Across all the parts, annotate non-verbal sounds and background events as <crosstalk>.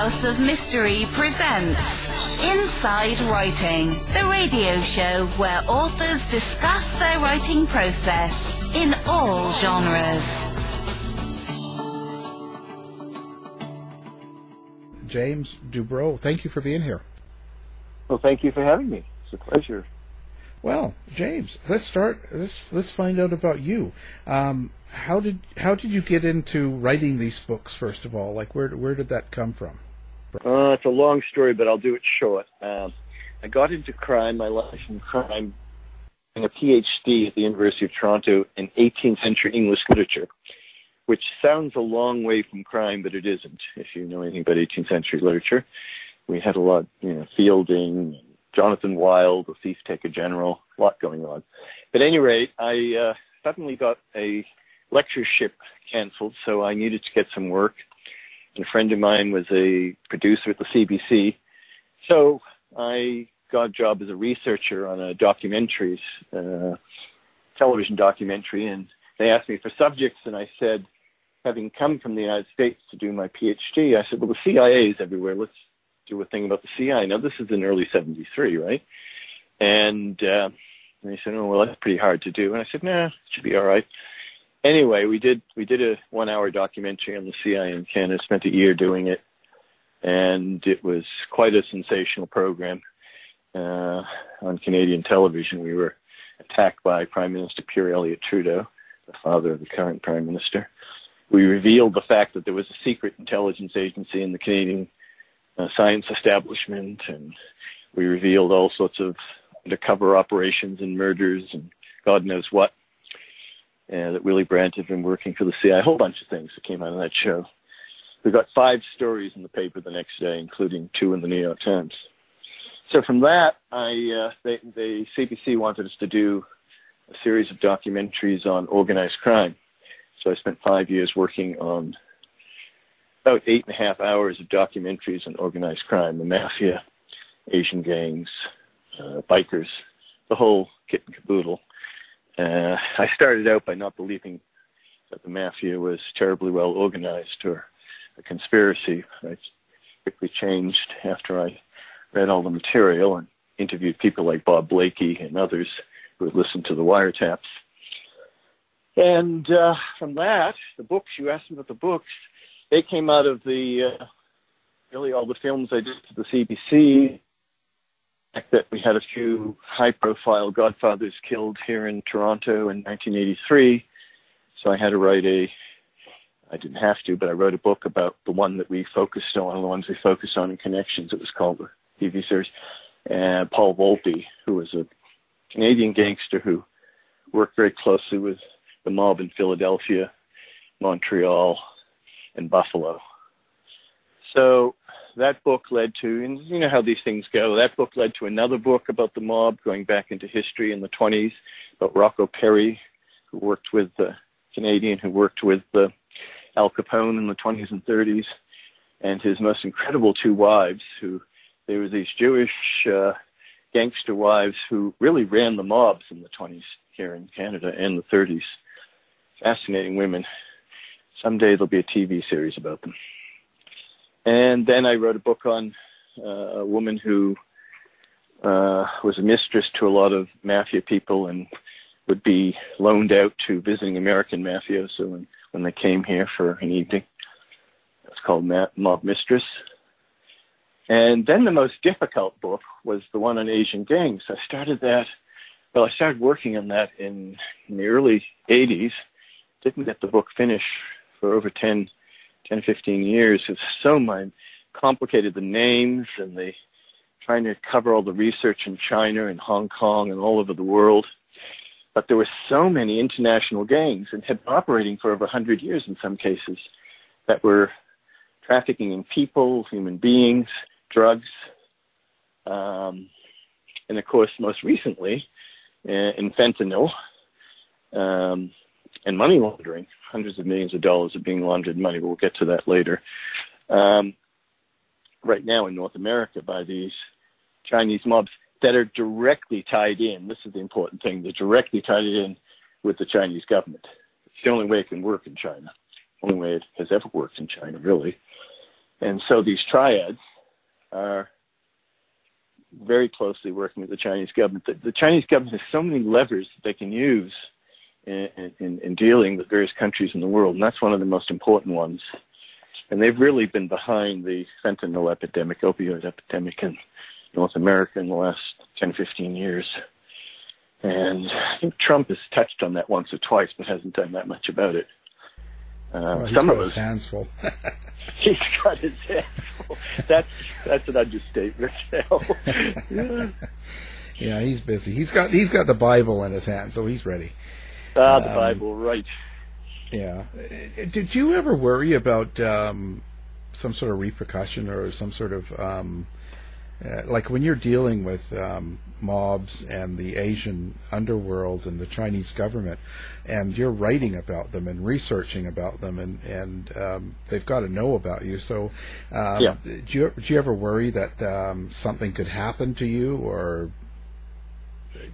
House of Mystery presents Inside Writing, the radio show where authors discuss their writing process in all genres. James DuBro, thank you for being here. Well, thank you for having me. It's a pleasure. Well, James, let's start. Let's let's find out about you. Um, how did how did you get into writing these books? First of all, like where where did that come from? Uh, it's a long story, but I'll do it short. Um, I got into crime, my life in crime, in a PhD at the University of Toronto in 18th century English literature, which sounds a long way from crime, but it isn't. If you know anything about 18th century literature, we had a lot, you know, Fielding, Jonathan Wild, the thief taker general, a lot going on. But at any rate, I uh, suddenly got a lectureship canceled, so I needed to get some work. A friend of mine was a producer at the CBC, so I got a job as a researcher on a documentaries, uh, television documentary, and they asked me for subjects, and I said, having come from the United States to do my PhD, I said, well, the CIA is everywhere. Let's do a thing about the CIA. Now, this is in early 73, right? And, uh, and they said, oh, well, that's pretty hard to do. And I said, nah, it should be all right. Anyway, we did, we did a one hour documentary on the CIA in Canada, spent a year doing it. And it was quite a sensational program, uh, on Canadian television. We were attacked by Prime Minister Pierre Elliott Trudeau, the father of the current Prime Minister. We revealed the fact that there was a secret intelligence agency in the Canadian uh, science establishment, and we revealed all sorts of undercover operations and murders and God knows what. And that Willy Brandt had been working for the CIA, a whole bunch of things that came out of that show. We got five stories in the paper the next day, including two in the New York Times. So from that, I uh, they, the CBC wanted us to do a series of documentaries on organized crime. So I spent five years working on about eight and a half hours of documentaries on organized crime, the mafia, Asian gangs, uh, bikers, the whole kit and caboodle. Uh, I started out by not believing that the mafia was terribly well organized or a conspiracy. I quickly changed after I read all the material and interviewed people like Bob Blakey and others who had listened to the wiretaps. And uh, from that, the books, you asked me about the books, they came out of the, uh, really all the films I did for the CBC. That we had a few high profile Godfathers killed here in Toronto in 1983. So I had to write a I didn't have to, but I wrote a book about the one that we focused on, the ones we focused on in Connections. It was called the TV series. And Paul Volpe, who was a Canadian gangster who worked very closely with the mob in Philadelphia, Montreal, and Buffalo. So that book led to, and you know how these things go, that book led to another book about the mob going back into history in the 20s about Rocco Perri, who worked with the Canadian, who worked with the Al Capone in the 20s and 30s, and his most incredible two wives, who they were these Jewish uh, gangster wives who really ran the mobs in the 20s here in Canada and the 30s. Fascinating women. Someday there'll be a TV series about them. And then I wrote a book on uh, a woman who uh, was a mistress to a lot of mafia people and would be loaned out to visiting American mafioso when, when they came here for an evening. It's called Mob Mistress. And then the most difficult book was the one on Asian gangs. I started that, well, I started working on that in, in the early 80s. Didn't get the book finished for over 10, 10 15 years. It's so mind complicated the names and the trying to cover all the research in China and Hong Kong and all over the world. But there were so many international gangs and had been operating for over 100 years in some cases that were trafficking in people, human beings, drugs, um, and of course, most recently, uh, in fentanyl um, and money laundering hundreds of millions of dollars are being laundered money. We'll get to that later. Um, right now in North America by these Chinese mobs that are directly tied in. This is the important thing. They're directly tied in with the Chinese government. It's the only way it can work in China. Only way it has ever worked in China, really. And so these triads are very closely working with the Chinese government. The, the Chinese government has so many levers that they can use in, in, in, dealing with various countries in the world, and that's one of the most important ones. And they've really been behind the fentanyl epidemic, opioid epidemic in North America in the last 10, 15 years. And I think Trump has touched on that once or twice, but hasn't done that much about it. Uh, well, some of us hands full. <laughs> <laughs> he's got his hands full. That's that's an understatement. <laughs> yeah. yeah, he's busy. He's got he's got the Bible in his hand, so he's ready. Ah, the um, Bible, right? Yeah. Did you ever worry about um, some sort of repercussion or some sort of um, uh, like when you're dealing with um, mobs and the Asian underworld and the Chinese government, and you're writing about them and researching about them, and and um, they've got to know about you. So, um, yeah. do you do you ever worry that um, something could happen to you, or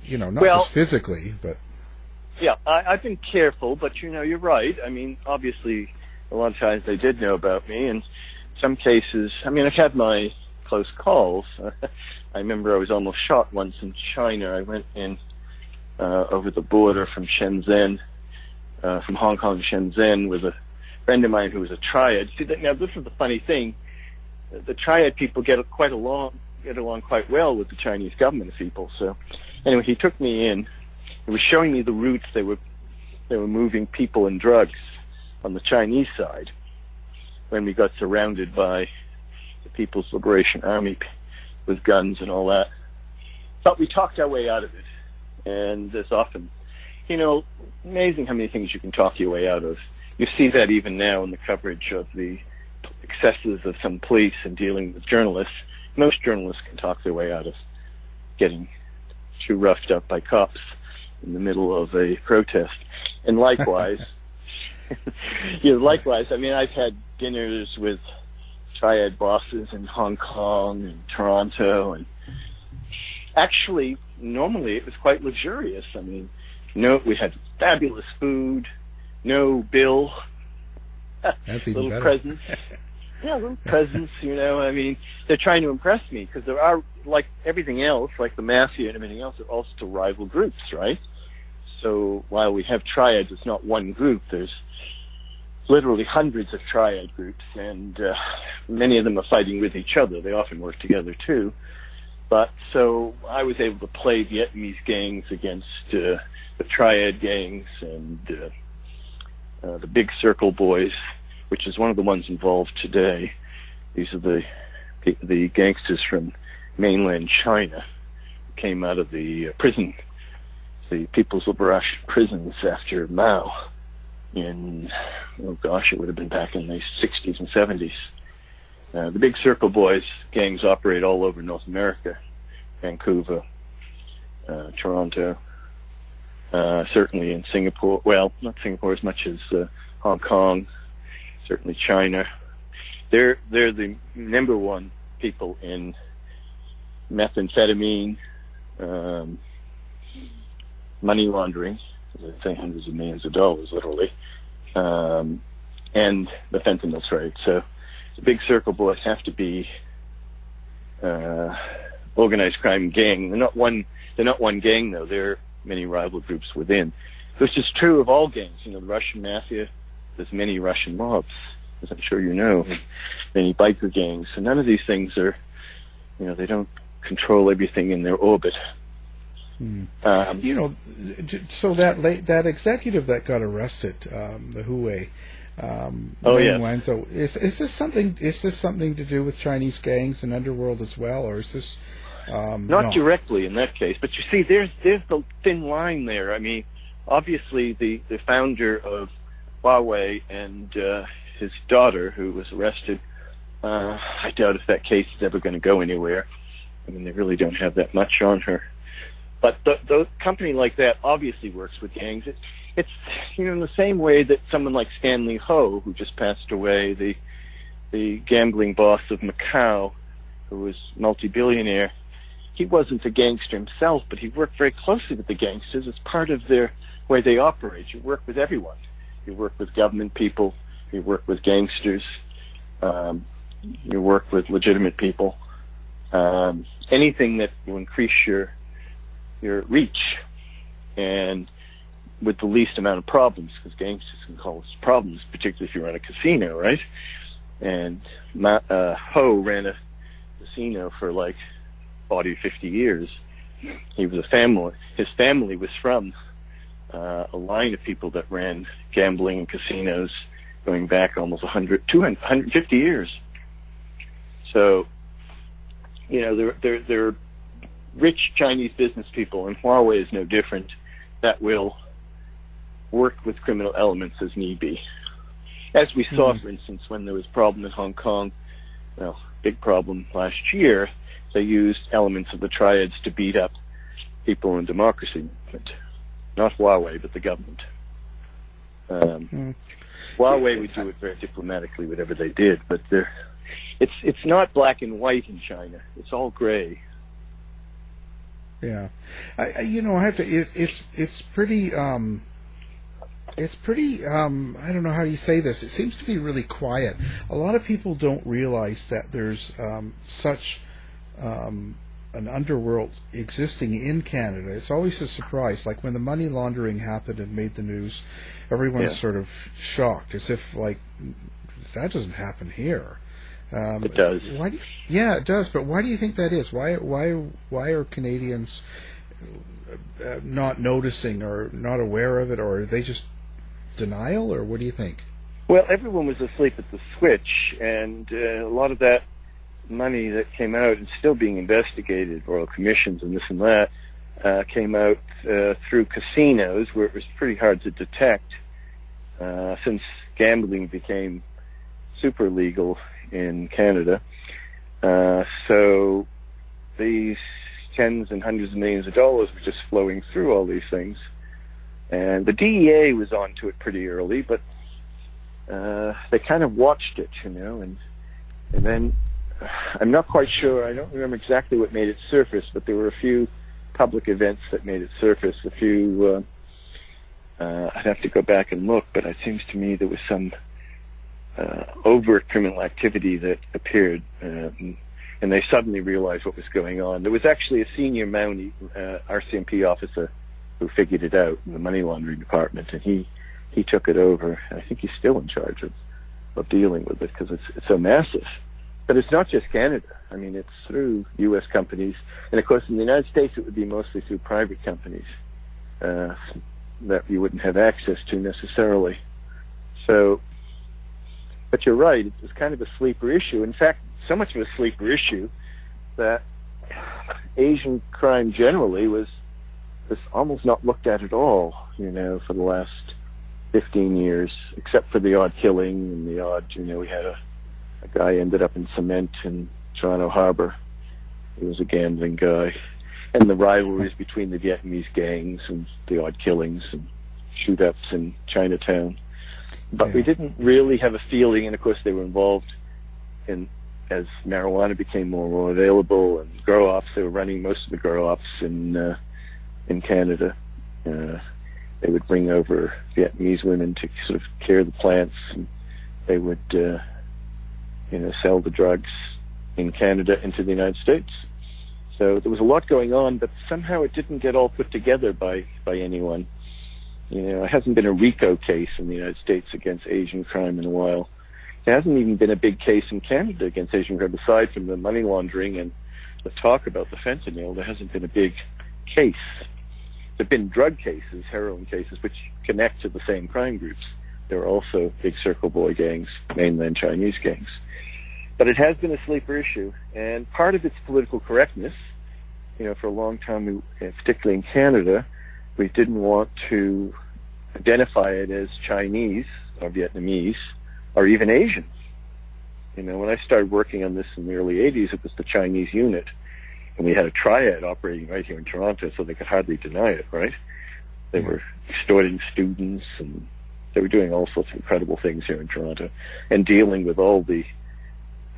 you know, not well, just physically, but yeah, I, I've been careful, but you know, you're right. I mean, obviously, a lot of times they did know about me, and some cases, I mean, I've had my close calls. <laughs> I remember I was almost shot once in China. I went in uh, over the border from Shenzhen, uh, from Hong Kong to Shenzhen with a friend of mine who was a triad. See, now this is the funny thing. The triad people get quite along, get along quite well with the Chinese government people. So anyway, he took me in. He was showing me the routes they were, they were moving people and drugs on the Chinese side when we got surrounded by the People's Liberation Army with guns and all that. But we talked our way out of it. And there's often, you know, amazing how many things you can talk your way out of. You see that even now in the coverage of the excesses of some police and dealing with journalists. Most journalists can talk their way out of getting too roughed up by cops in the middle of a protest. And likewise, <laughs> know, likewise, I mean, I've had dinners with triad bosses in Hong Kong and Toronto, and actually, normally it was quite luxurious. I mean, no, we had fabulous food, no bill, That's little better. presents. yeah, little presents. You know, I mean, they're trying to impress me because there are like everything else, like the mafia and everything else, are still rival groups, right? So while we have triads, it's not one group. There's literally hundreds of triad groups, and uh, many of them are fighting with each other. They often work together too. But so I was able to play Vietnamese gangs against uh, the triad gangs and uh, uh, the Big Circle Boys, which is one of the ones involved today. These are the the gangsters from mainland China came out of the uh, prison, the People's Liberation prisons after Mao in, oh gosh, it would have been back in the 60s and 70s. Uh, the Big Circle Boys gangs operate all over North America, Vancouver, uh, Toronto, uh, certainly in Singapore. Well, not Singapore as much as uh, Hong Kong, certainly China. They're they're the number one people in methamphetamine, um, money laundering, they say hundreds of millions of dollars, literally, um, and the fentanyl trade. So the big circle boys have to be uh, organized crime gang. They're not one. They're not one gang though. There are many rival groups within. This is true of all gangs. You know, the Russian mafia. There's many Russian mobs, as I'm sure you know. Many biker gangs. So none of these things are. You know, they don't control everything in their orbit. Mm. Um, you know, so that late, that executive that got arrested, um, the Huawei, um, oh yeah. So is is this something? Is this something to do with Chinese gangs and underworld as well, or is this? Um, Not no. directly in that case, but you see, there's there's the thin line there. I mean, obviously the the founder of Huawei and uh, his daughter, who was arrested. Uh, I doubt if that case is ever going to go anywhere. I mean, they really don't have that much on her. But the, the company like that obviously works with gangs. It, it's you know in the same way that someone like Stanley Ho, who just passed away, the the gambling boss of Macau, who was multi-billionaire, he wasn't a gangster himself, but he worked very closely with the gangsters as part of their way they operate. You work with everyone. You work with government people. You work with gangsters. Um, you work with legitimate people. Um, anything that will increase your your reach and with the least amount of problems, because gangsters can cause problems, particularly if you run a casino, right? And Ma- uh, Ho ran a casino for like 40, 50 years. He was a family. His family was from uh, a line of people that ran gambling and casinos going back almost 100, 200, 150 years. So, you know, they're, they're, they're rich Chinese business people, and Huawei is no different, that will work with criminal elements as need be. As we saw, mm-hmm. for instance, when there was a problem in Hong Kong, well, big problem last year, they used elements of the triads to beat up people in democracy movement. Not Huawei, but the government. Um, mm. Huawei would do it very diplomatically, whatever they did, but it's it's not black and white in China. It's all gray. Yeah, I, you know, I have to. It, it's it's pretty. Um, it's pretty. Um, I don't know how you say this. It seems to be really quiet. A lot of people don't realize that there's um, such um, an underworld existing in Canada. It's always a surprise. Like when the money laundering happened and made the news, everyone's yeah. sort of shocked, as if like that doesn't happen here. Um, it does. Why? Do, yeah, it does. But why do you think that is? Why? Why? Why are Canadians uh, not noticing or not aware of it, or are they just denial, or what do you think? Well, everyone was asleep at the switch, and uh, a lot of that money that came out and still being investigated, royal commissions and this and that, uh, came out uh, through casinos where it was pretty hard to detect. Uh, since gambling became super legal in Canada. Uh, so these tens and hundreds of millions of dollars were just flowing through all these things. And the DEA was onto it pretty early, but uh, they kind of watched it, you know, and and then <sighs> I'm not quite sure. I don't remember exactly what made it surface, but there were a few public events that made it surface. A few. Uh, uh, I'd have to go back and look, but it seems to me there was some uh, overt criminal activity that appeared, uh, and they suddenly realized what was going on. There was actually a senior Mountie uh, RCMP officer who figured it out in the money laundering department, and he he took it over. I think he's still in charge of of dealing with it because it's it's so massive. But it's not just Canada. I mean, it's through U.S. companies, and of course, in the United States, it would be mostly through private companies uh, that you wouldn't have access to necessarily. So but you're right, it was kind of a sleeper issue. In fact, so much of a sleeper issue that Asian crime generally was was almost not looked at at all, you know, for the last 15 years, except for the odd killing and the odd, you know, we had a, a guy ended up in cement in Toronto Harbor. He was a gambling guy. And the rivalries between the Vietnamese gangs and the odd killings and shoot ups in Chinatown. But yeah. we didn't really have a feeling, and of course they were involved in as marijuana became more and more available and grow ops. They were running most of the grow ops in uh, in Canada. Uh, they would bring over Vietnamese women to sort of care the plants, and they would, uh, you know, sell the drugs in Canada into the United States. So there was a lot going on, but somehow it didn't get all put together by by anyone. You know, it hasn't been a RICO case in the United States against Asian crime in a while. There hasn't even been a big case in Canada against Asian crime, aside from the money laundering and the talk about the fentanyl. There hasn't been a big case. There have been drug cases, heroin cases, which connect to the same crime groups. There are also big circle boy gangs, mainland Chinese gangs. But it has been a sleeper issue, and part of its political correctness, you know, for a long time, particularly in Canada, we didn't want to identify it as Chinese or Vietnamese or even Asian. You know, when I started working on this in the early 80s, it was the Chinese unit. And we had a triad operating right here in Toronto, so they could hardly deny it, right? They were extorting students and they were doing all sorts of incredible things here in Toronto and dealing with all the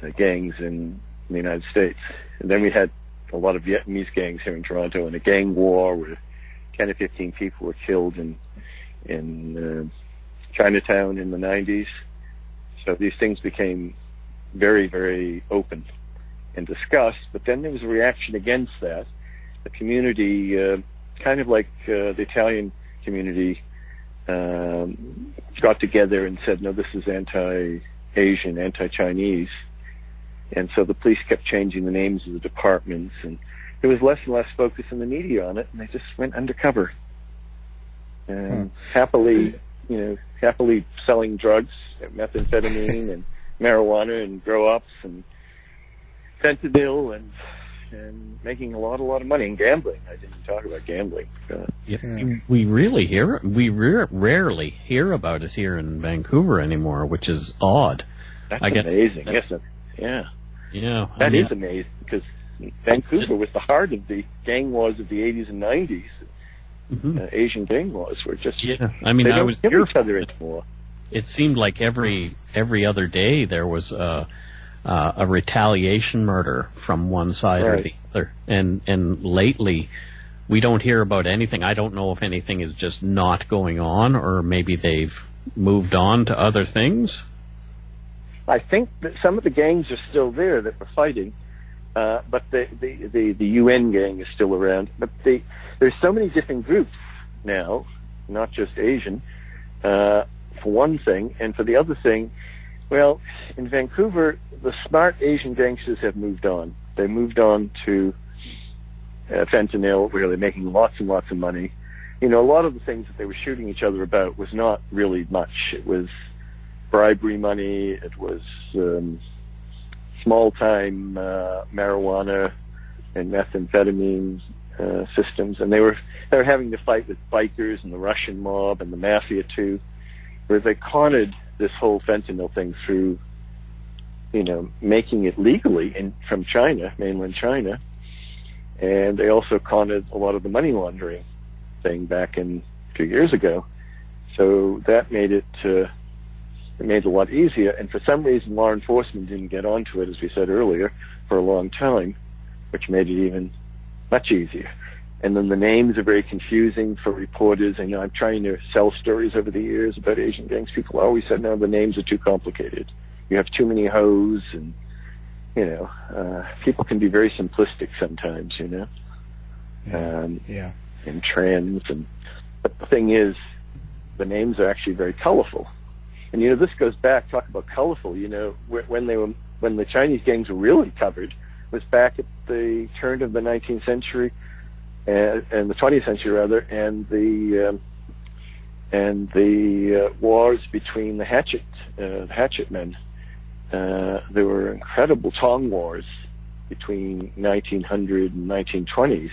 uh, gangs in the United States. And then we had a lot of Vietnamese gangs here in Toronto and a gang war where 10 or 15 people were killed in in uh, Chinatown in the 90s. So these things became very, very open and discussed. But then there was a reaction against that. The community, uh, kind of like uh, the Italian community, um, got together and said, "No, this is anti-Asian, anti-Chinese." And so the police kept changing the names of the departments, and there was less and less focus in the media on it, and they just went undercover. And Hmm. happily, you know, happily selling drugs, methamphetamine and marijuana and grow ops and fentanyl and and making a lot, a lot of money and gambling. I didn't talk about gambling. Uh, Yeah, Yeah. We really hear we re- rarely hear about it here in Vancouver anymore, which is odd. that's I guess- amazing, isn't it? Yeah. Yeah, I mean, is amazing because Vancouver was the heart of the gang wars of the 80s and 90s. mhm. Uh, Asian gang wars were just Yeah, I mean, I was here. each other anymore. It seemed like every every other day there was a uh, a retaliation murder from one side or the other, and and lately we don't hear about anything. I don't know if anything is just not going on, or maybe they've moved on to other things. I think that some of the gangs are still there that were fighting, uh, but the, the, the, the UN gang is still around. But the, there's so many different groups now, not just Asian, uh, for one thing. And for the other thing, well, in Vancouver, the smart Asian gangsters have moved on. They moved on to uh, fentanyl, where they're making lots and lots of money. You know, a lot of the things that they were shooting each other about was not really much. It was bribery money. It was um, small time uh, marijuana and methamphetamine uh, systems, and they were they were having to fight with bikers and the Russian mob and the mafia too, where they conned this whole fentanyl thing through, you know, making it legally in from China, mainland China, and they also conned a lot of the money laundering thing back in a few years ago. So that made it. Uh, it made it a lot easier. And for some reason, law enforcement didn't get onto it, as we said earlier, for a long time, which made it even much easier. And then the names are very confusing for reporters. And you know, I'm trying to sell stories over the years about Asian gangs. People always said, no, the names are too complicated. You have too many hoes, and you know, uh, people can be very simplistic sometimes. You know, Yeah. um, yeah. and trends. And but the thing is, the names are actually very colorful. And you know, this goes back. Talk about colorful. You know, wh- when they were when the Chinese gangs were really covered was back at the turn of the 19th century and, and the 20th century rather, and the um, and the uh, wars between the hatchet uh, hatchet men. Uh, there were incredible Tong wars between 1900 and 1920s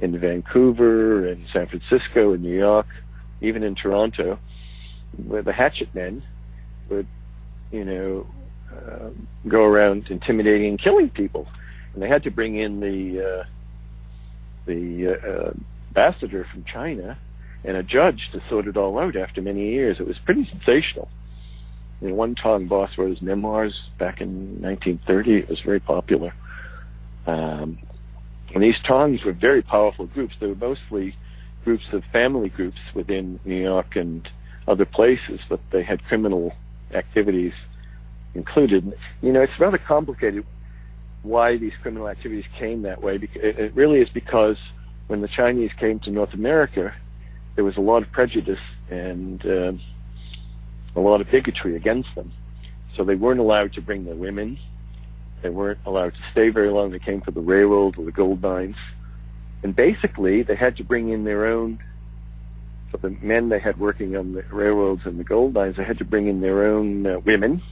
in Vancouver and San Francisco and New York, even in Toronto, where the hatchet men would, you know, uh, go around intimidating and killing people, and they had to bring in the uh, the uh, ambassador from China and a judge to sort it all out after many years. It was pretty sensational. Know, one Tong boss wrote his memoirs back in 1930. It was very popular. Um, and these Tongs were very powerful groups. They were mostly groups of family groups within New York and other places, but they had criminal activities included. You know, it's rather complicated why these criminal activities came that way. It really is because when the Chinese came to North America, there was a lot of prejudice and uh, a lot of bigotry against them. So they weren't allowed to bring their women. They weren't allowed to stay very long. They came for the railroad or the gold mines. And basically, they had to bring in their own, for the men they had working on the railroads and the gold mines, they had to bring in their own uh, women.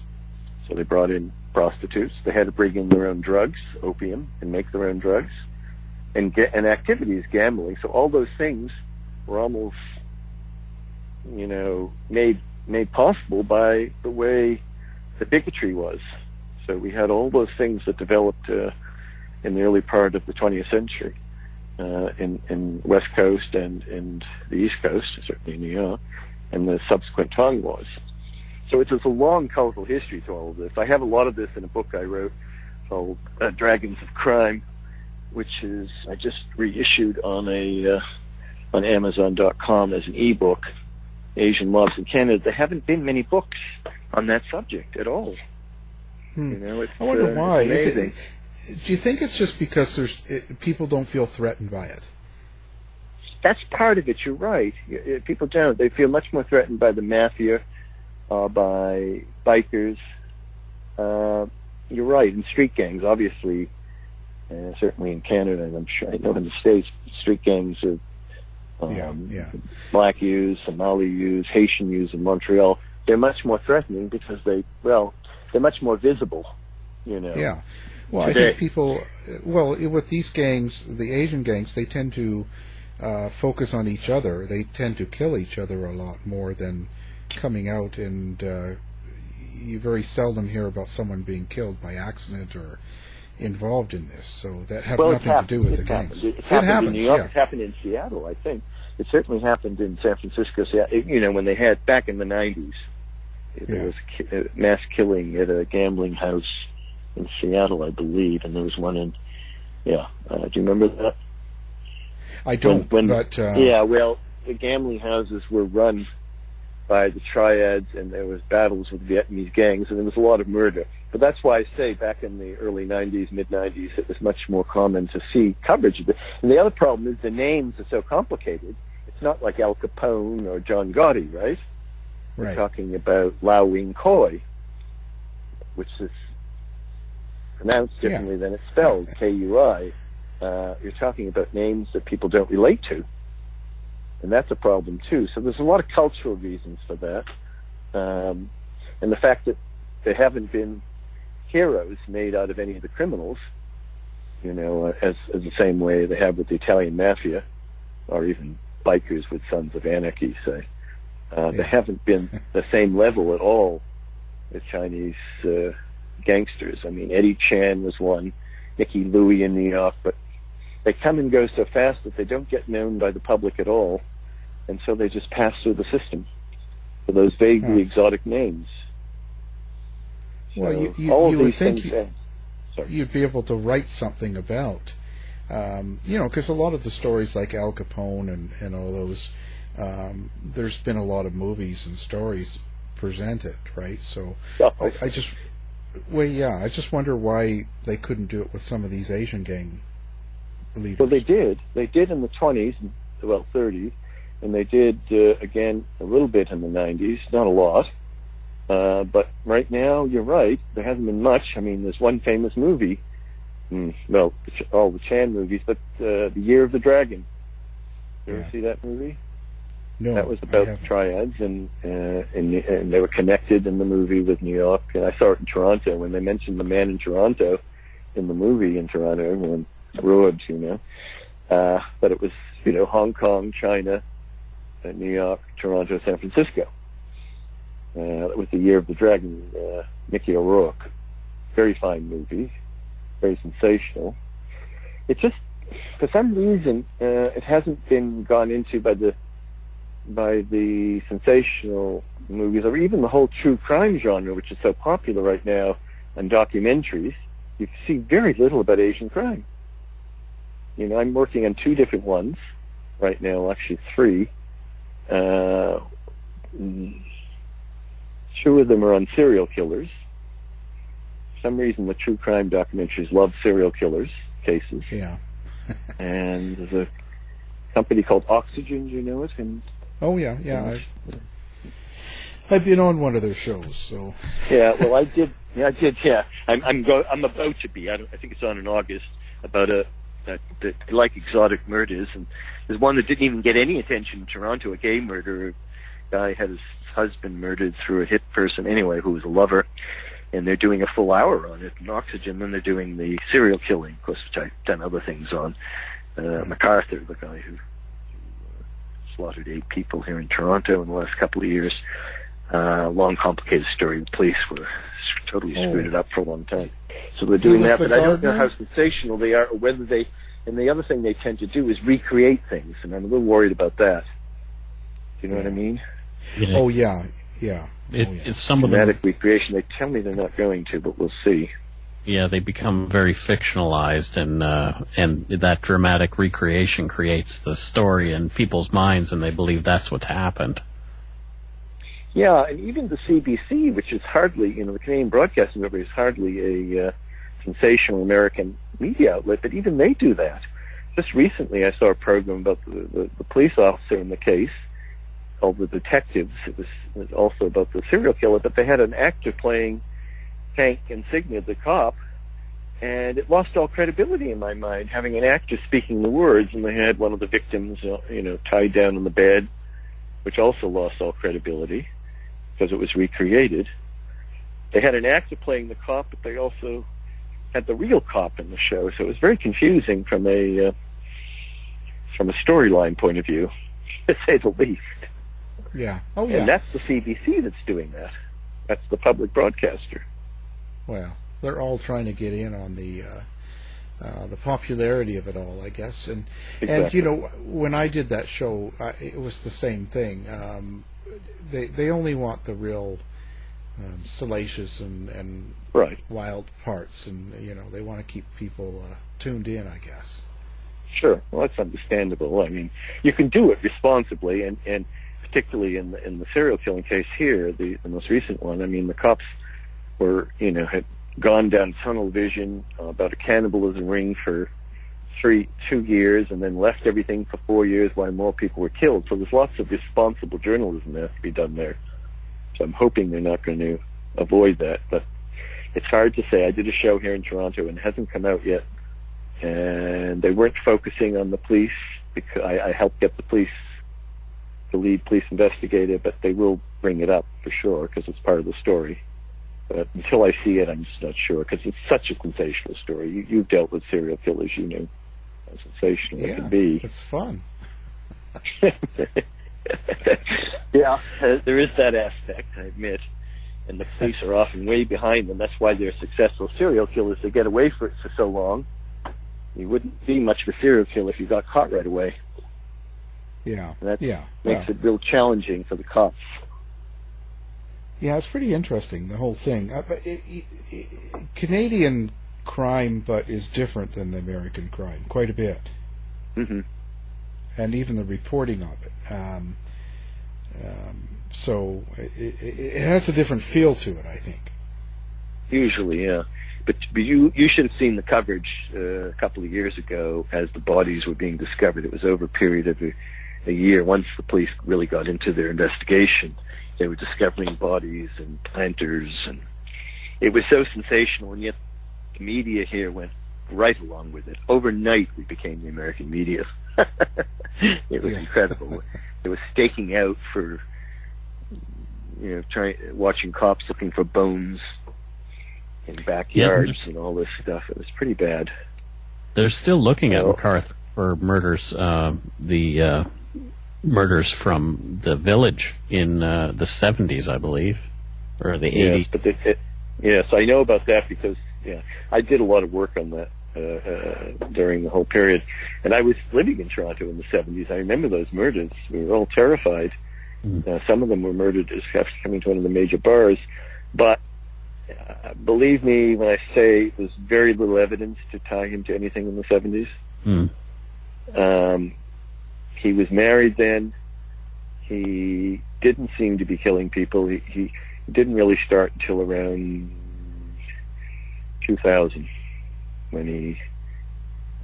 So they brought in prostitutes. They had to bring in their own drugs, opium, and make their own drugs. And, ga- and activities, gambling. So all those things were almost, you know, made made possible by the way the bigotry was. So we had all those things that developed uh, in the early part of the 20th century uh, in in West Coast and and the East Coast, certainly in New York, and the subsequent Tong Wars. So it's, it's a long, colorful history to all of this. I have a lot of this in a book I wrote called uh, Dragons of Crime, which is I just reissued on a uh, on Amazon.com as an ebook. Asian mobs in Canada. There haven't been many books on that subject at all. You know, it's, I wonder uh, why. Is it, do you think it's just because there's it, people don't feel threatened by it? that's part of it. You're right. People don't. They feel much more threatened by the mafia, uh, by bikers. Uh, you're right. And street gangs, obviously, uh, certainly in Canada, and I'm sure I know in the states, street gangs are um, Yeah, yeah. black youths, Somali youths, Haitian youths in Montreal. They're much more threatening because they, well, they're much more visible. You know. Yeah. Well, I think people, well, with these gangs, the Asian gangs, they tend to uh, focus on each other. They tend to kill each other a lot more than coming out, and uh, you very seldom hear about someone being killed by accident or involved in this. So that have Well, nothing to do with the happened. gangs. It's happened in New York. yeah. It's happened in Seattle, I think. It certainly happened in San Francisco. You know, when they had back in the '90s, there Yeah. was uh, mass killing at a gambling house in Seattle, I believe, and there was one in. Yeah, uh, do you remember that? I don't, when, but uh, yeah, well, the gambling houses were run by the triads, and there was battles with Vietnamese gangs, and there was a lot of murder. But that's why I say back in the early '90s, mid '90s, it was much more common to see coverage of it. And the other problem is the names are so complicated. It's not like Al Capone or John Gotti, right? We're right. talking about Lau Wing Kui, which is pronounced Yeah. differently than it's spelled, <laughs> K-U-I. Uh, you're talking about names that people don't relate to. And that's a problem too. So there's a lot of cultural reasons for that. Um, and the fact that there haven't been heroes made out of any of the criminals, you know, uh, as, as the same way they have with the Italian mafia, or even bikers with Sons of Anarchy, say. Uh, Yeah. There haven't been <laughs> the same level at all as Chinese uh, gangsters. I mean, Eddie Chan was one, Nicky Louie in New York, but they come and go so fast that they don't get known by the public at all, and so they just pass through the system for those vaguely Hmm. exotic names. Well, So you, you, all you would think you- you'd be able to write something about. Um, you know, because a lot of the stories like Al Capone and, and all those, um, there's been a lot of movies and stories presented, right? So Oh, I, I just, well, yeah, I just wonder why they couldn't do it with some of these Asian gang leaders. Well, they did. They did in the 20s, well, 30s, and they did uh, again a little bit in the 90s, not a lot. Uh, but right now, you're right. There hasn't been much. I mean, there's one famous movie. Mm, well, all the Chan movies, but uh, The Year of the Dragon. You Yeah. ever see that movie? No, that was about haven't. triads, and, uh, and and they were connected in the movie with New York. And I saw it in Toronto when they mentioned the man in Toronto in the movie in Toronto, everyone roared, you know. Uh, but it was you know Hong Kong, China, uh, New York, Toronto, San Francisco. Uh, that was the year of the dragon. Uh, Mickey O'Rourke, very fine movie, very sensational. It just for some reason uh, it hasn't been gone into by the by the sensational movies or even the whole true crime genre, which is so popular right now, and documentaries. You see very little about Asian crime. You know, I'm working on two different ones right now, actually three. Uh, two of them are on serial killers. For some reason, the true crime documentaries love serial killers cases Yeah. <laughs> and there's a company called Oxygen. You know it? And Oh yeah, yeah. I've, I've been on one of their shows, so yeah, well, I did. Yeah, I did. Yeah, I'm. I'm go. I'm about to be. I, don't, I think it's on in August about a that, that like exotic murders, and there's one that didn't even get any attention in Toronto. A gay murder. Guy had his husband murdered through a hit person anyway, who was a lover, and they're doing a full hour on it in Oxygen. Then they're doing the serial killing, of course, which I've done other things on. Uh, McArthur, the guy who slaughtered eight people here in Toronto in the last couple of years. Uh, long, complicated story. The police were totally Oh. screwed it up for a long time. So they're doing that, but I don't know how sensational they are, or whether they. And the other thing they tend to do is recreate things, and I'm a little worried about that. Do you know what I mean? You know, oh yeah, yeah. it, oh, yeah. it's some of them. Recreation. They tell me they're not going to, but we'll see. Yeah, they become very fictionalized, and uh, and that dramatic recreation creates the story in people's minds, and they believe that's what happened. Yeah, and even the CBC, which is hardly, you know, the Canadian Broadcasting Corporation is hardly a uh, sensational American media outlet, but even they do that. Just recently, I saw a program about the, the, the police officer in the case called The Detectives. It was also about the serial killer, but they had an actor playing Hank Idsinga, the cop, and it lost all credibility in my mind, having an actor speaking the words, and they had one of the victims, uh, you know, tied down in the bed, which also lost all credibility because it was recreated. They had an actor playing the cop, but they also had the real cop in the show, so it was very confusing from a uh, from a storyline point of view, <laughs> to say the least. Yeah. Oh yeah. And that's the CBC that's doing that. That's the public broadcaster. Well, they're all trying to get in on the uh, uh, the popularity of it all, I guess. And and you know, when I did that show, I, it was the same thing. Um, they they only want the real um, salacious and and Right. wild parts, and you know, they want to keep people uh, tuned in, I guess. Sure. Well, that's understandable. I mean, you can do it responsibly, and and particularly in the in the serial killing case here, the the most recent one. I mean, the cops were you know had gone down tunnel vision uh, about a cannibalism ring for three two years, and then left everything for four years while more people were killed. So there's lots of responsible journalism that has to be done there. So I'm hoping they're not going to avoid that, but it's hard to say. I did a show here in Toronto and it hasn't come out yet and they weren't focusing on the police because I, I helped get the police, the lead police investigator, but they will bring it up for sure because it's part of the story. But until I see it, I'm just not sure because it's such a sensational story. You, you've dealt with serial killers, you know how sensational it can be. it's fun. <laughs> yeah, uh, there is that aspect, I admit. And the police are often way behind them. That's why they're successful serial killers. They get away for it for so long. You wouldn't be much of a serial killer if you got caught right away. Yeah, And that yeah, makes well, it real challenging for the cops. Yeah. It's pretty interesting the whole thing. Uh, but it, it, it, Canadian crime, but is different than the American crime quite a bit. hmm and even the reporting of it. Um, um, so it, it, it has a different feel to it, I think. Usually, yeah. But, but you you should have seen the coverage uh, a couple of years ago as the bodies were being discovered. It was over a period of a, a year. Once the police really got into their investigation, they were discovering bodies and planters, and it was so sensational. And yet, the media here went right along with it. Overnight, we became the American media. <laughs> it was incredible. It was staking out for you know, trying watching cops looking for bones in backyards there's- and all this stuff. It was pretty bad. They're still looking at Oh. McArthur for murders, uh, the uh, murders from the village in uh, the 70s, I believe, or the 80s. Yes, but they, it, yes, I know about that because yeah, I did a lot of work on that uh, uh, during the whole period, and I was living in Toronto in the seventies. I remember those murders. We were all terrified. Mm. Uh, some of them were murdered as after coming to one of the major bars, but. Uh, believe me when I say there's very little evidence to tie him to anything in the 70s. Mm. Um, he was married then. He didn't seem to be killing people. He, he didn't really start until around 2000 when he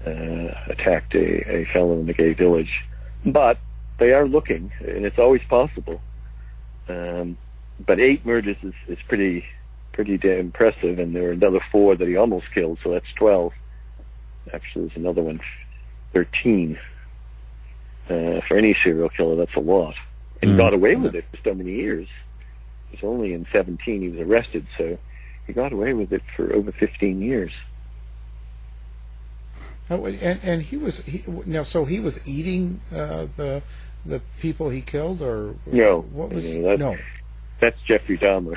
uh, attacked a, a fellow in the gay village. But they are looking, and it's always possible. Um, but eight murders is, is pretty pretty damn impressive, and there were another four that he almost killed, so that's 12. Actually, there's another one, 13. Uh, for any serial killer, that's a lot. And Mm. got away with it for so many years. It was only in 17 he was arrested, so he got away with it for over 15 years. Oh, and and he was he, now so he was eating uh, the the people he killed, or No. what was No, that's- no That's Jeffrey Dahmer.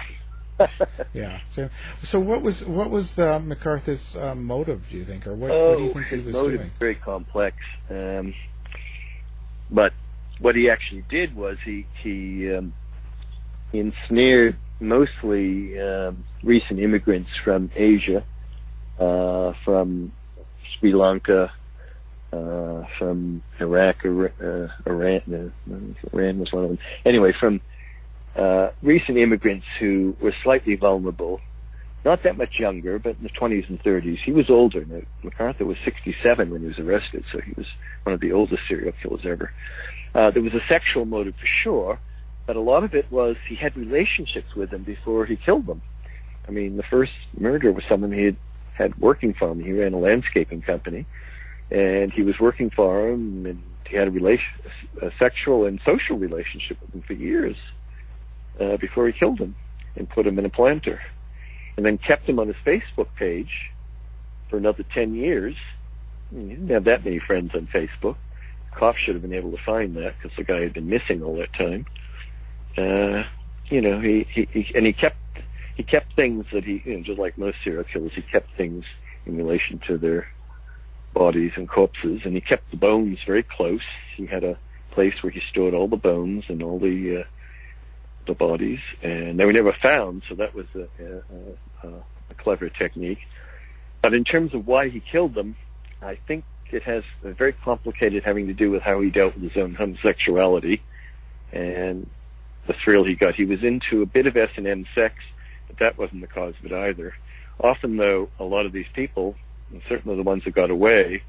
<laughs> yeah so so what was what was uh, McArthur's uh, motive? Do you think, or what, oh, what do you think he his was motive doing? is very complex. Um, but what he actually did was he he um, ensnared mostly um, recent immigrants from Asia, uh, from Sri Lanka, uh, from Iraq, Ira- uh, Iran. Iran was one of them. Anyway, from uh, recent immigrants who were slightly vulnerable, not that much younger, but in the 20s and 30s. He was older. McArthur was 67 when he was arrested, so he was one of the oldest serial killers ever. Uh, there was a sexual motive for sure, but a lot of it was he had relationships with them before he killed them. I mean, the first murder was someone he had had working for him. He ran a landscaping company, and he was working for him, and he had a relation, a sexual and social relationship with him for years uh, before he killed him and put him in a planter, and then kept him on his Facebook page for another ten years. He didn't have that many friends on Facebook. Koff should have been able to find that because the guy had been missing all that time. Uh, you know, he, he, he and he kept he kept things that he, you know, just like most serial killers, he kept things in relation to their bodies and corpses, and he kept the bones very close. He had a place where he stored all the bones and all the uh, the bodies, and they were never found. So that was a, a, a, clever technique. But in terms of why he killed them, I think it has a very complicated having to do with how he dealt with his own homosexuality and the thrill he got. He was into a bit of S and M sex, but that wasn't the cause of it either. Often, though, a lot of these people, and certainly the ones that got away,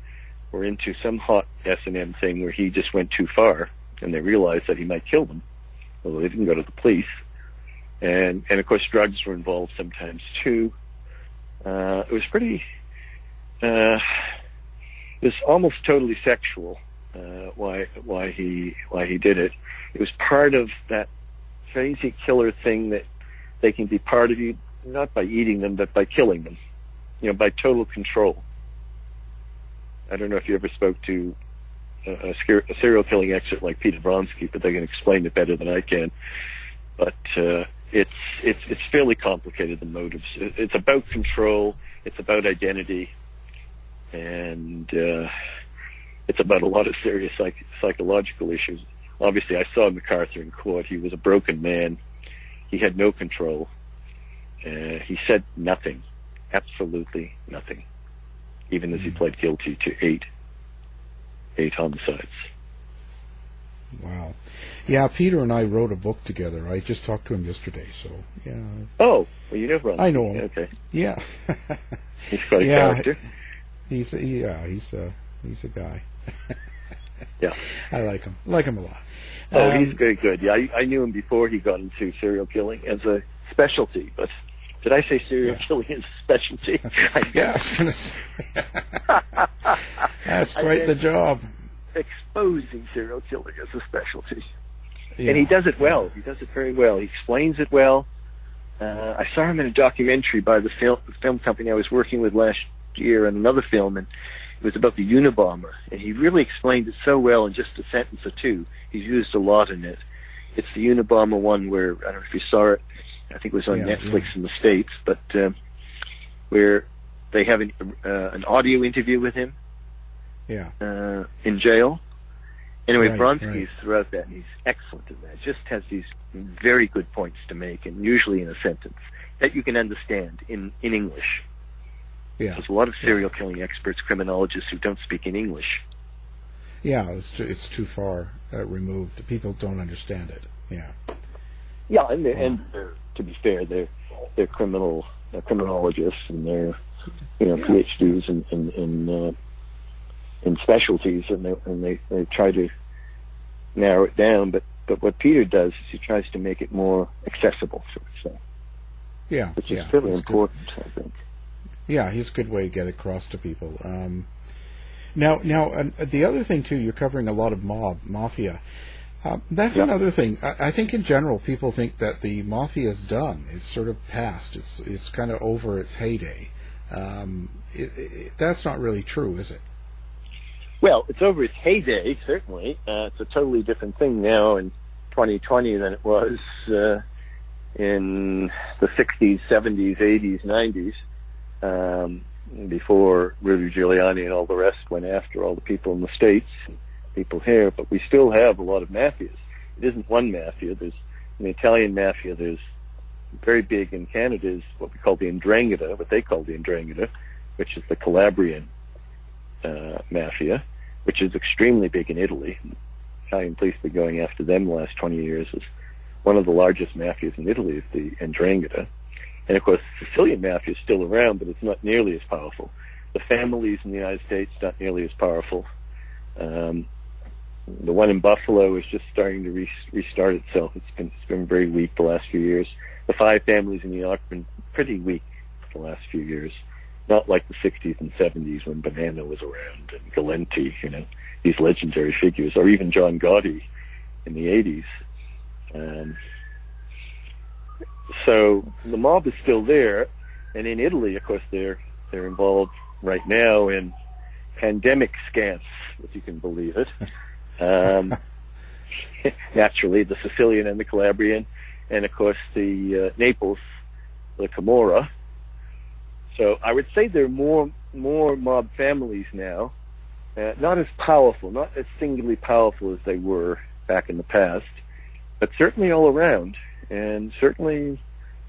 were into some hot S and M thing where he just went too far, and they realized that he might kill them, although they didn't go to the police. And and of course, drugs were involved sometimes too. Uh, it was pretty. Uh, it was almost totally sexual. Uh, why why he why he did it. It was part of that crazy killer thing that they can be part of you not by eating them but by killing them. You know, by total control. I don't know if you ever spoke to a, a serial killing expert like Peter Vronsky, but they can explain it better than I can. But uh, it's it's it's fairly complicated. The motives. It's about control. It's about identity, and uh, it's about a lot of serious psych- psychological issues. Obviously, I saw McArthur in court. He was a broken man. He had no control. Uh, he said nothing, absolutely nothing, even as he Hmm. pled guilty to eight eight homicides. Wow. Yeah, Peter and I wrote a book together. I just talked to him yesterday, so yeah. Oh, well, you know Ron. I know him. Okay, Yeah. <laughs> he's quite a Yeah. character. he's a, yeah, he's a he's a guy. <laughs> Yeah. I like him. Like him a lot. Oh, Um, he's very good. Yeah, I, I knew him before he got into serial killing as a specialty. But did I say serial Yeah. killing is a specialty? <laughs> I Yeah, I was gonna say. <laughs> That's quite the job. exposing serial killing as a specialty. Yeah. And he does it well. He does it very well. He explains it well. Uh, I saw him in a documentary by the film, film company I was working with last year on another film, and it was about the Unabomber. And he really explained it so well in just a sentence or two. He's used a lot in it. It's the Unabomber one where, I don't know if you saw it, I think it was on Yeah, Netflix yeah. in the States, but um, where they have an, uh, an audio interview with him Yeah. uh, in jail. Anyway, Right, Vronsky right. throughout that, and he's excellent in that. Just has these very good points to make, and usually in a sentence that you can understand in, in English. Yeah. There's a lot of serial killing experts, criminologists who don't speak in English. Yeah. It's too, it's too far uh, removed. People don't understand it. Yeah. Yeah, and they're, and they're, to be fair, they're they're criminal uh, criminologists, and they're you know Yeah. PhDs in in in, uh, in specialties, and they and they, they try to narrow it down. But but what Peter does is he tries to make it more accessible, so to say, Yeah. which yeah. is really It's good. important, I think. Yeah, he's a good way to get across to people. Um, now, now uh, the other thing too, you're covering a lot of mob mafia. Uh, that's Yeah. another thing. I, I think in general, people think that the mafia is done. It's sort of past. It's it's kind of over its heyday. Um, it, it, that's not really true, is it? Well, it's over its heyday, certainly. Uh, it's a totally different thing now in 2020 than it was uh, in the 60s, 70s, 80s, 90s, um, before Rudy Giuliani and all the rest went after all the people in the States, people here. But we still have a lot of mafias. It isn't one mafia. There's an Italian mafia. There's very big in Canada is what we call the Ndrangheta, what they call the Ndrangheta, which is the Calabrian uh, mafia, which is extremely big in Italy. Italian police have been going after them the last 20 years as one of the largest mafias in Italy is the Ndrangheta. And of course, the Sicilian mafia is still around, but it's not nearly as powerful. The families in the United States not nearly as powerful. Um, the one in Buffalo is just starting to re- restart itself. It's been it's been very weak the last few years. The five families in New York have been pretty weak the last few years. Not like the 60s and 70s when Bonanno was around and Galante, you know, these legendary figures, or even John Gotti in the 80s. Um, so the mob is still there, and in Italy, of course, they're they're involved right now in pandemic scams, if you can believe it. <laughs> Um, <laughs> naturally, the Sicilian and the Calabrian, and of course the uh, Naples, the Camorra. So I would say there are more more mob families now, uh, not as powerful, not as singularly powerful as they were back in the past, but certainly all around, and certainly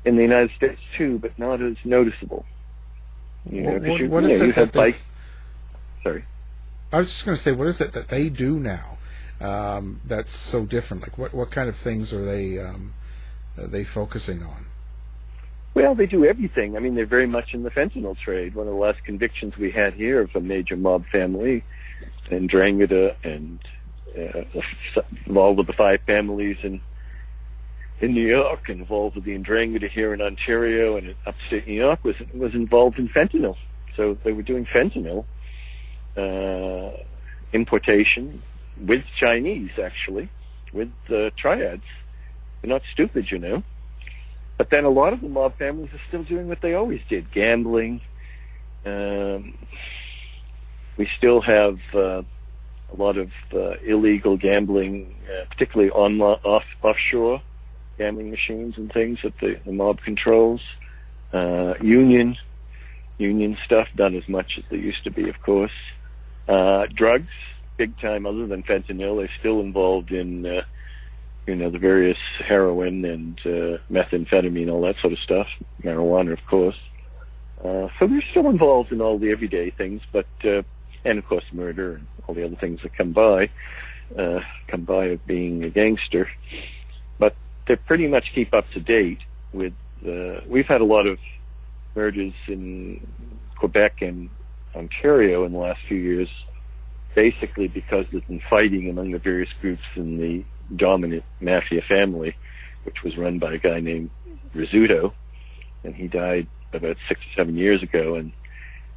in the United States too, but not as noticeable. You know, What- you, what you is know, it you have that they- bike. Sorry. I was just going to say, what is it that they do now um, that's so different? Like, what what kind of things are they um, are they focusing on? Well, they do everything. I mean, they're very much in the fentanyl trade. One of the last convictions we had here of a major mob family, and Drangheta, and uh, involved with the five families in in New York, involved with the Ndrangheta here in Ontario and in upstate New York, was was involved in fentanyl. So they were doing fentanyl importation with Chinese, actually, with uh, triads. They're not stupid, you know. But then a lot of the mob families are still doing what they always did: gambling. Um, we still have uh, a lot of uh, illegal gambling, uh, particularly on off offshore gambling machines and things that the, the mob controls. Uh, union, union stuff, not as much as they used to be, of course. Uh, drugs, big time. Other than fentanyl, they're still involved in, uh, you know, the various heroin and uh, methamphetamine, all that sort of stuff. Marijuana, of course. Uh, so they're still involved in all the everyday things, but uh, and of course murder and all the other things that come by, uh, come by of being a gangster. But they pretty much keep up to date with. Uh, we've had a lot of murders in Quebec and Ontario in the last few years, basically because there's been fighting among the various groups in the dominant mafia family, which was run by a guy named Rizzuto, and he died about six or seven years ago. And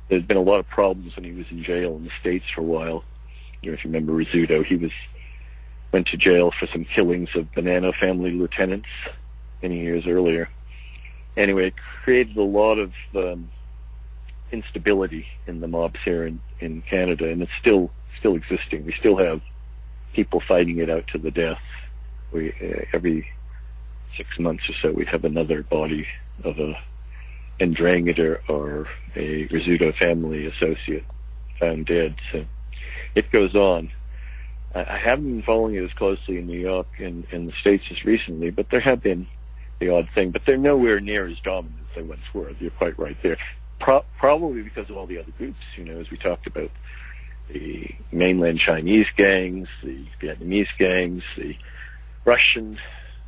there's been a lot of problems when he was in jail in the states for a while. You know, if you remember Rizzuto, he was went to jail for some killings of Bonanno family lieutenants many years earlier. Anyway, it created a lot of um, instability in the mobs here in, in Canada, and it's still still existing. We still have people fighting it out to the death. We uh, every six months or so we have another body of a Ndrangheta or a Rizzuto family associate found dead. So it goes on. I, I haven't been following it as closely in New York and in the States as recently, but there have been the odd thing. But they're nowhere near as dominant as they once were. You're quite right there. Pro- probably because of all the other groups, you know, as we talked about the mainland Chinese gangs, the Vietnamese gangs, the Russian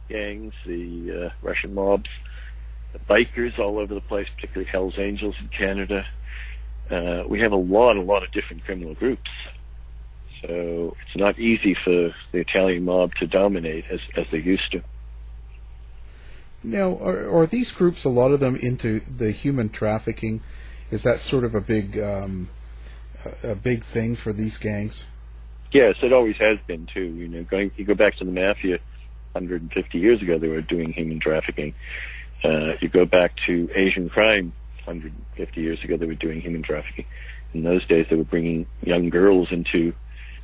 gangs, the uh, Russian mobs, the bikers all over the place, particularly Hell's Angels in Canada. Uh, we have a lot, a lot of different criminal groups. So it's not easy for the Italian mob to dominate as, as they used to. Now, are, are these groups a lot of them into the human trafficking? Is that sort of a big um, a big thing for these gangs? Yes, it always has been too. You know, going you go back to the mafia, 150 years ago, they were doing human trafficking. Uh, you go back to Asian crime, 150 years ago, they were doing human trafficking. In those days, they were bringing young girls into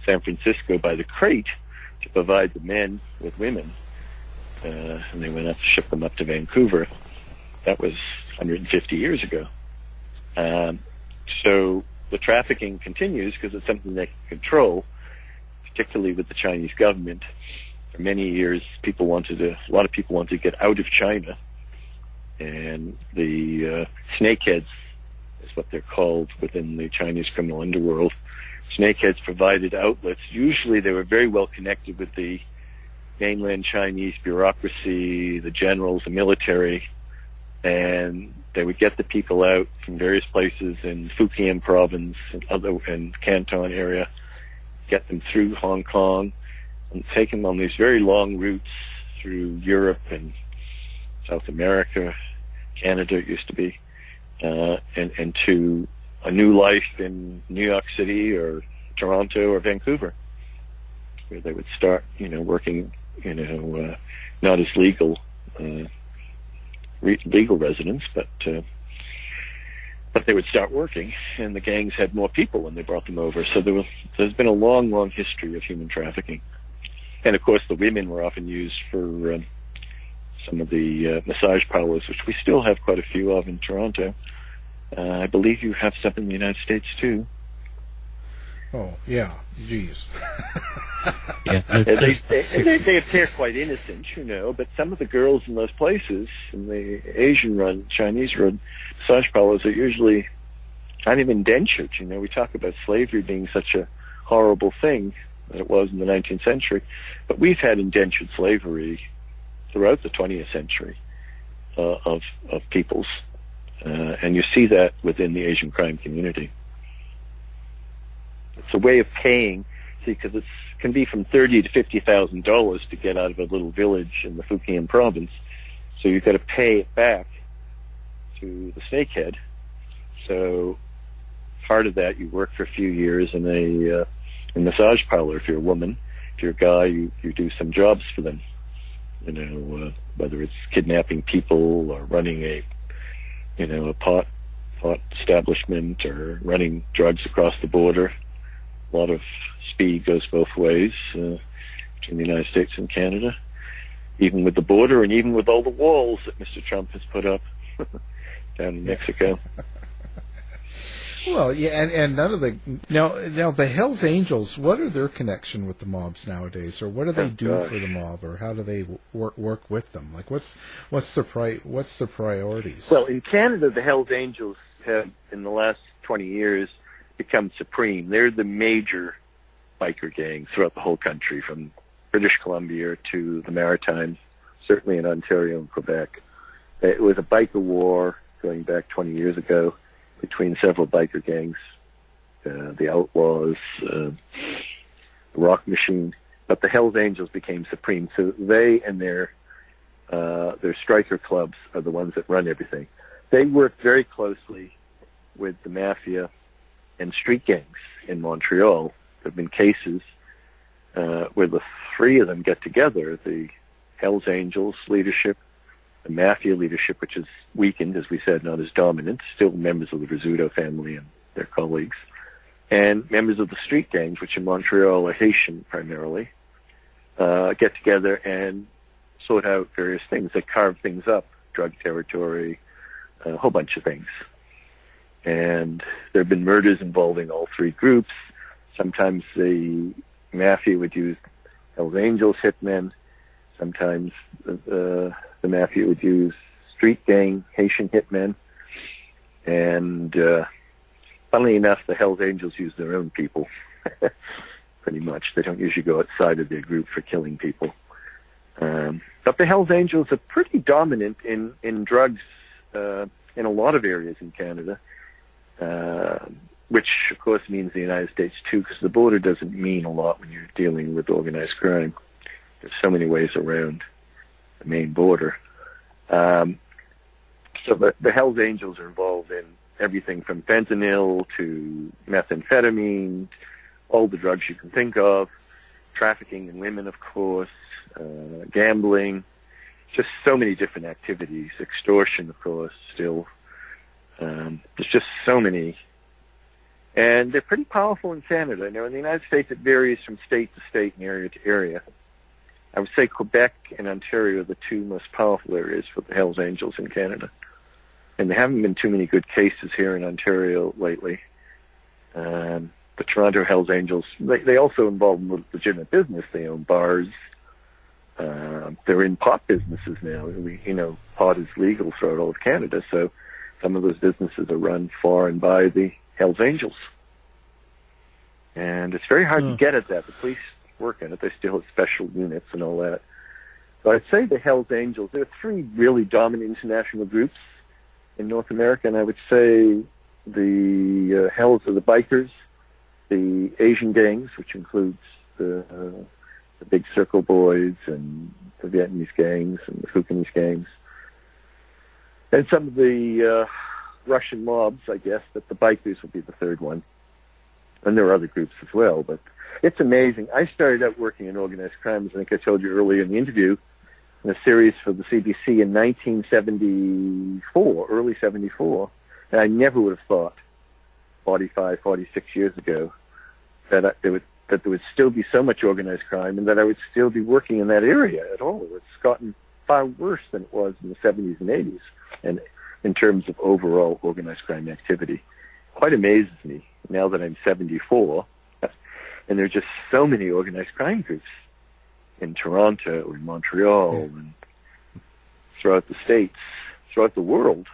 San Francisco by the crate to provide the men with women, uh, and they went up to ship them up to Vancouver. That was 150 years ago. Um, so the trafficking continues because it's something they can control, particularly with the Chinese government. For many years, people wanted to, a lot of people wanted to get out of China, and the uh, snakeheads is what they're called within the Chinese criminal underworld. Snakeheads provided outlets. Usually, they were very well connected with the mainland Chinese bureaucracy, the generals, the military, and they would get the people out from various places in Fujian province and other and Canton area, get them through Hong Kong, and take them on these very long routes through Europe and South America, Canada it used to be, uh, and and to a new life in New York City or Toronto or Vancouver, where they would start, you know, working, you know, uh, not as legal uh, re- legal residents, but uh, but they would start working, and the gangs had more people when they brought them over. So there was there's been a long, long history of human trafficking, and of course the women were often used for um, some of the uh, massage parlors, which we still have quite a few of in Toronto. Uh, I believe you have some in the United States too. Oh yeah, jeez. <laughs> Yeah, <laughs> they, they, they, they appear quite innocent, you know, but some of the girls in those places, in the Asian-run, Chinese-run massage parlors, are usually kind of indentured. You know, we talk about slavery being such a horrible thing that it was in the 19th century, but we've had indentured slavery throughout the 20th century uh, of of peoples, uh, and you see that within the Asian crime community. It's a way of paying, see, because it can be from thirty to fifty thousand dollars to get out of a little village in the Fujian province. So you've got to pay it back to the snakehead. So part of that, you work for a few years in a, uh, a massage parlor if you're a woman. If you're a guy, you, you do some jobs for them. You know, uh, whether it's kidnapping people or running a, you know, a pot pot establishment or running drugs across the border. A lot of speed goes both ways uh, between the United States and Canada, even with the border and even with all the walls that Mr. Trump has put up <laughs> down in Mexico. Well, yeah, and, and none of the now now the Hell's Angels. What are their connection with the mobs nowadays, or what do they Oh, do gosh. for the mob, or how do they work work with them? Like, what's what's the pri- what's the priorities? Well, in Canada, the Hells Angels have, in the last 20 years, become supreme. They're the major biker gang throughout the whole country, from British Columbia to the Maritimes, certainly in Ontario and Quebec. It was a biker war going back 20 years ago between several biker gangs, uh, the Outlaws, uh, the Rock Machine. But the Hells Angels became supreme. So they and their uh, their striker clubs are the ones that run everything. They work very closely with the mafia and street gangs in Montreal. There have been cases uh, where the three of them get together: the Hells Angels leadership, the mafia leadership, which is weakened, as we said, not as dominant, still members of the Rizzuto family and their colleagues, and members of the street gangs, which in Montreal are Haitian primarily, uh, get together and sort out various things. They carve things up, drug territory, a whole bunch of things. And there have been murders involving all three groups. Sometimes the mafia would use Hells Angels hitmen. Sometimes uh, the mafia would use street gang Haitian hitmen. And uh, funnily enough, the Hells Angels use their own people. <laughs> Pretty much. They don't usually go outside of their group for killing people. Um, but the Hells Angels are pretty dominant in, in drugs uh, in a lot of areas in Canada, uh, which of course means the United States too, because the border doesn't mean a lot when you're dealing with organized crime. There's so many ways around the main border. Um, so the, the Hells Angels are involved in everything from fentanyl to methamphetamine, all the drugs you can think of, trafficking in women, of course, uh, gambling, just so many different activities, extortion, of course, still. Um, there's just so many. And they're pretty powerful in Canada. Now, in the United States, it varies from state to state and area to area. I would say Quebec and Ontario are the two most powerful areas for the Hells Angels in Canada. And there haven't been too many good cases here in Ontario lately. Um, the Toronto Hells Angels, they, they also involve legitimate business. They own bars. Uh, they're in pot businesses now. We, you know, pot is legal throughout all of Canada, so some of those businesses are run for and by the Hells Angels. And it's very hard to get at that. The police work in it. They still have special units and all that. So I'd say the Hells Angels. There are three really dominant international groups in North America, and I would say the uh, Hells are the bikers, the Asian gangs, which includes the uh, the Big Circle Boys and the Vietnamese gangs and the Fukienese gangs, and some of the uh, Russian mobs, I guess. But the bikers will be the third one, and there are other groups as well. But it's amazing. I started out working in organized crime, as I think I told you earlier in the interview, in a series for the CBC in 1974, early 74. And I never would have thought 45, 46 years ago that I, there would that there would still be so much organized crime and that I would still be working in that area at all. It's gotten far worse than it was in the 70s and 80s, and in terms of overall organized crime activity, quite amazes me now that I'm 74, and there are just so many organized crime groups in Toronto and Montreal yeah. and throughout the states, throughout the world.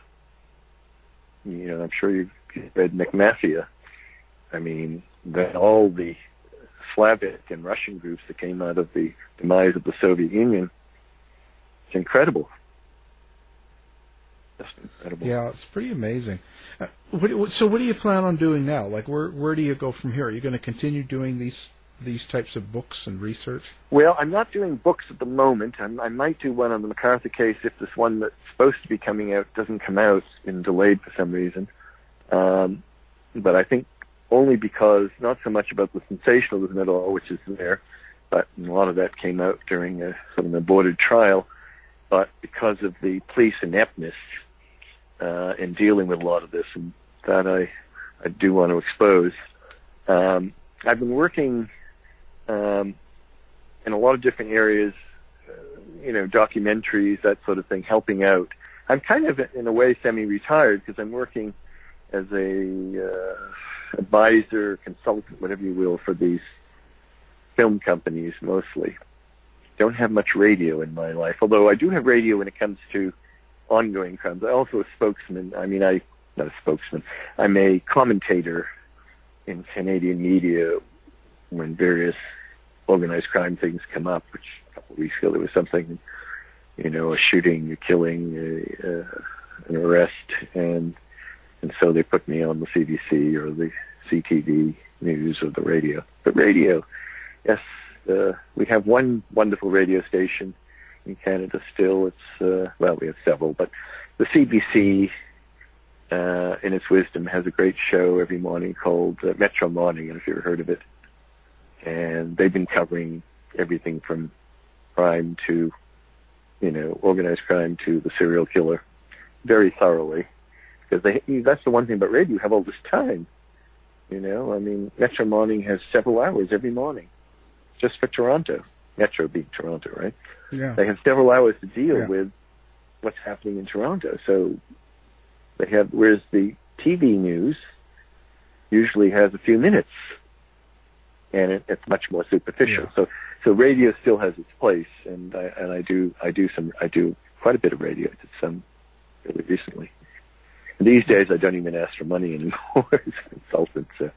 You know, I'm sure you've read McMafia. I mean, that all the Slavic and Russian groups that came out of the demise of the Soviet Union. It's incredible. Just incredible. Yeah, it's pretty amazing. Uh, what, so, what do you plan on doing now? Like, where where do you go from here? Are you going to continue doing these these types of books and research? Well, I'm not doing books at the moment. I'm, i might do one on the McArthur case if this one that's supposed to be coming out doesn't come out. It's been delayed for some reason. Um, but I think only because not so much about the sensationalism at all, which is there, but a lot of that came out during a, sort of an aborted trial, but because of the police ineptness uh, in dealing with a lot of this, and that I, I do want to expose. Um, I've been working um, in a lot of different areas, uh, you know, documentaries, that sort of thing, helping out. I'm kind of, in a way, semi-retired because I'm working as a uh, advisor, consultant, whatever you will, for these film companies mostly. Don't have much radio in my life, although I do have radio when it comes to ongoing crimes. I'm also a spokesman. I mean, I not a spokesman. I'm a commentator in Canadian media when various organized crime things come up. Which a couple of weeks ago there was something, you know, a shooting, a killing, a, uh, an arrest, and and so they put me on the CBC or the CTV news or the radio. But radio, yes, uh, we have one wonderful radio station in Canada still. It's uh, well, we have several, but the CBC, uh, in its wisdom, has a great show every morning called uh, Metro Morning. And if you've heard of it, and they've been covering everything from crime to, you know, organized crime to the serial killer, very thoroughly because that's the one thing about radio. You have all this time. You know, I mean, Metro Morning has several hours every morning just for Toronto. Metro being Toronto, right? Yeah. They have several hours to deal yeah. with what's happening in Toronto. So they have, whereas the TV news usually has a few minutes and it, it's much more superficial. Yeah. So, so radio still has its place and I, and I do, I do some, I do quite a bit of radio. I did some really recently. These days, I don't even ask for money anymore <laughs> as a consultant. So.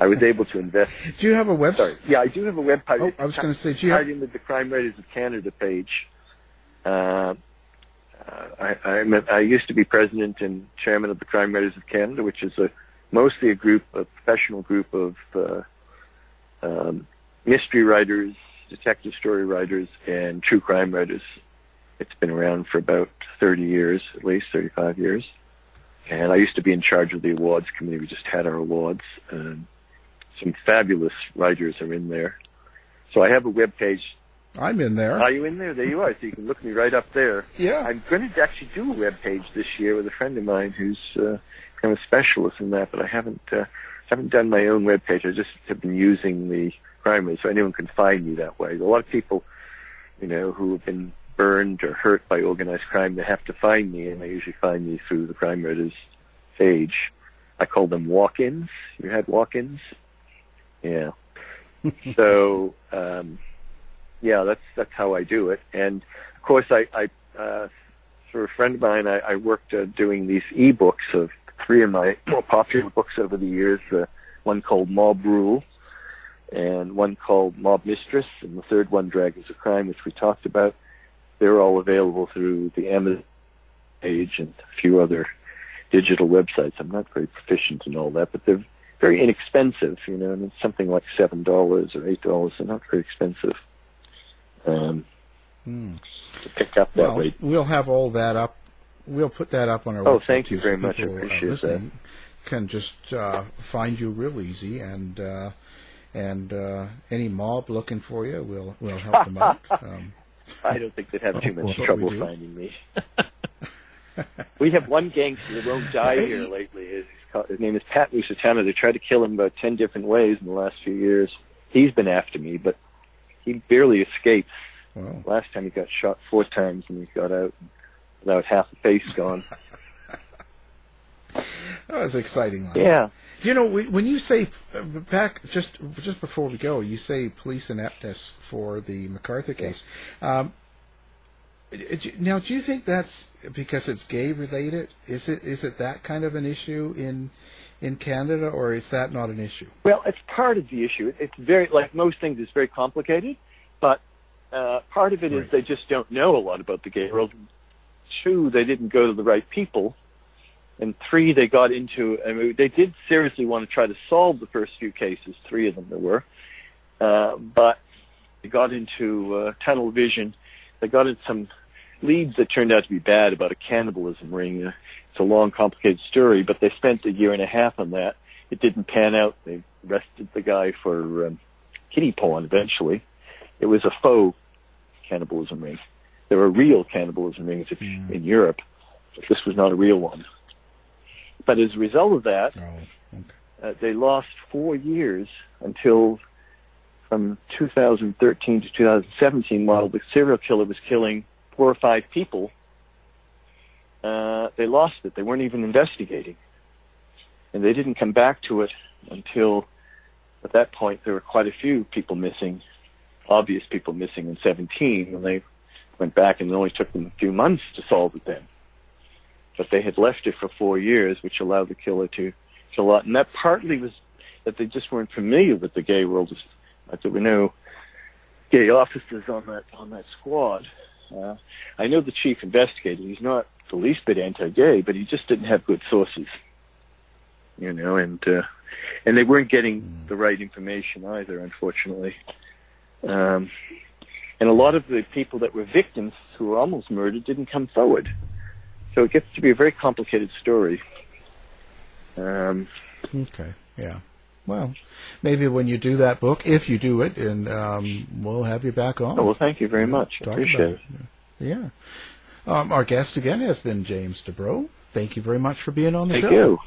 I was able to invest. <laughs> Do you have a website? Sorry. Yeah, I do have a website. Oh, I was going to say, do you have... with the Crime Writers of Canada page. Uh, I, I'm a, I used to be president and chairman of the Crime Writers of Canada, which is a mostly a group, a professional group of uh, um, mystery writers, detective story writers, and true crime writers. It's been around for about 30 years, at least 35 years. And I used to be in charge of the awards committee. We just had our awards. And some fabulous writers are in there. So I have a web page. I'm in there. Are you in there? There you are. So you can look me right up there. Yeah. I'm going to actually do a web page this year with a friend of mine who's uh, kind of a specialist in that, but I haven't uh, haven't done my own web page. I just have been using the crime so anyone can find me that way. A lot of people, you know, who have been burned or hurt by organized crime, they have to find me, and they usually find me through the Crime Writers page. I call them walk-ins. You had walk-ins? Yeah. <laughs> so, um, yeah, that's that's how I do it. And of course, I, I uh, for a friend of mine, I, I worked uh, doing these e-books of three of my more popular books over the years. Uh, one called Mob Rule, and one called Mob Mistress, and the third one, Dragons of Crime, which we talked about. They're all available through the Amazon page and a few other digital websites. I'm not very proficient in all that, but they're very inexpensive, you know, and it's something like seven dollars or eight dollars. They're not very expensive um, to pick up that well, way. we'll have all that up. We'll put that up on our website. Oh, website. thank you very so much. I people, uh, appreciate listening Can just uh, find you real easy, and uh, and uh, any mob looking for you, we'll we'll help them out. <laughs> Um, I don't think they'd have too much That's trouble finding me. <laughs> we have one gangster that won't die here lately. His, his name is Pat Musitano. They tried to kill him about ten different ways in the last few years. He's been after me, but he barely escapes. well, Last time he got shot four times and he got out without half the face gone. <laughs> that was exciting. Line. yeah. You know, when when you say back just just before we go, you say police ineptness for the McArthur case. Um, now, do you think that's because it's gay related? Is it is it that kind of an issue in in Canada, or is that not an issue? Well, it's part of the issue. It's very, like most things, it's very complicated, but uh, part of it is Right. they just don't know a lot about the gay world. Two, they didn't go to the right people. And three, they got into, I mean, they did seriously want to try to solve the first few cases, three of them there were, uh, but they got into uh, tunnel vision. They got into some leads that turned out to be bad about a cannibalism ring. Uh, it's a long, complicated story, but they spent a year and a half on that. It didn't pan out. They arrested the guy for um, kitty porn eventually. It was a faux cannibalism ring. There were real cannibalism rings if, in Europe, but this was not a real one. But as a result of that, Oh, okay. uh, they lost four years until from 2013 to 2017, while the serial killer was killing four or five people, uh, they lost it. They weren't even investigating. And they didn't come back to it until, at that point, there were quite a few people missing, obvious people missing in 17, and they went back and it only took them a few months to solve it then. But they had left it for four years, which allowed the killer to kill lot. And that partly was that they just weren't familiar with the gay world. Like there were no gay officers on that on that squad. Uh, I know the chief investigator. He's not the least bit anti-gay, but he just didn't have good sources. You know, and uh, and they weren't getting the right information either, unfortunately. Um, and a lot of the people that were victims who were almost murdered didn't come forward. So it gets to be a very complicated story. Um, Okay. Yeah. Well, maybe when you do that book, if you do it, and um, we'll have you back on. oh, well, thank you very much. Talk Appreciate about it. Yeah. Um, our guest again has been James DuBro. Thank you very much for being on the show. Thank show.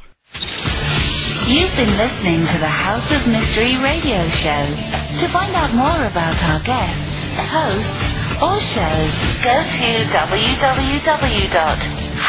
you. You've been listening to the House of Mystery radio show. To find out more about our guests, hosts, or shows, go to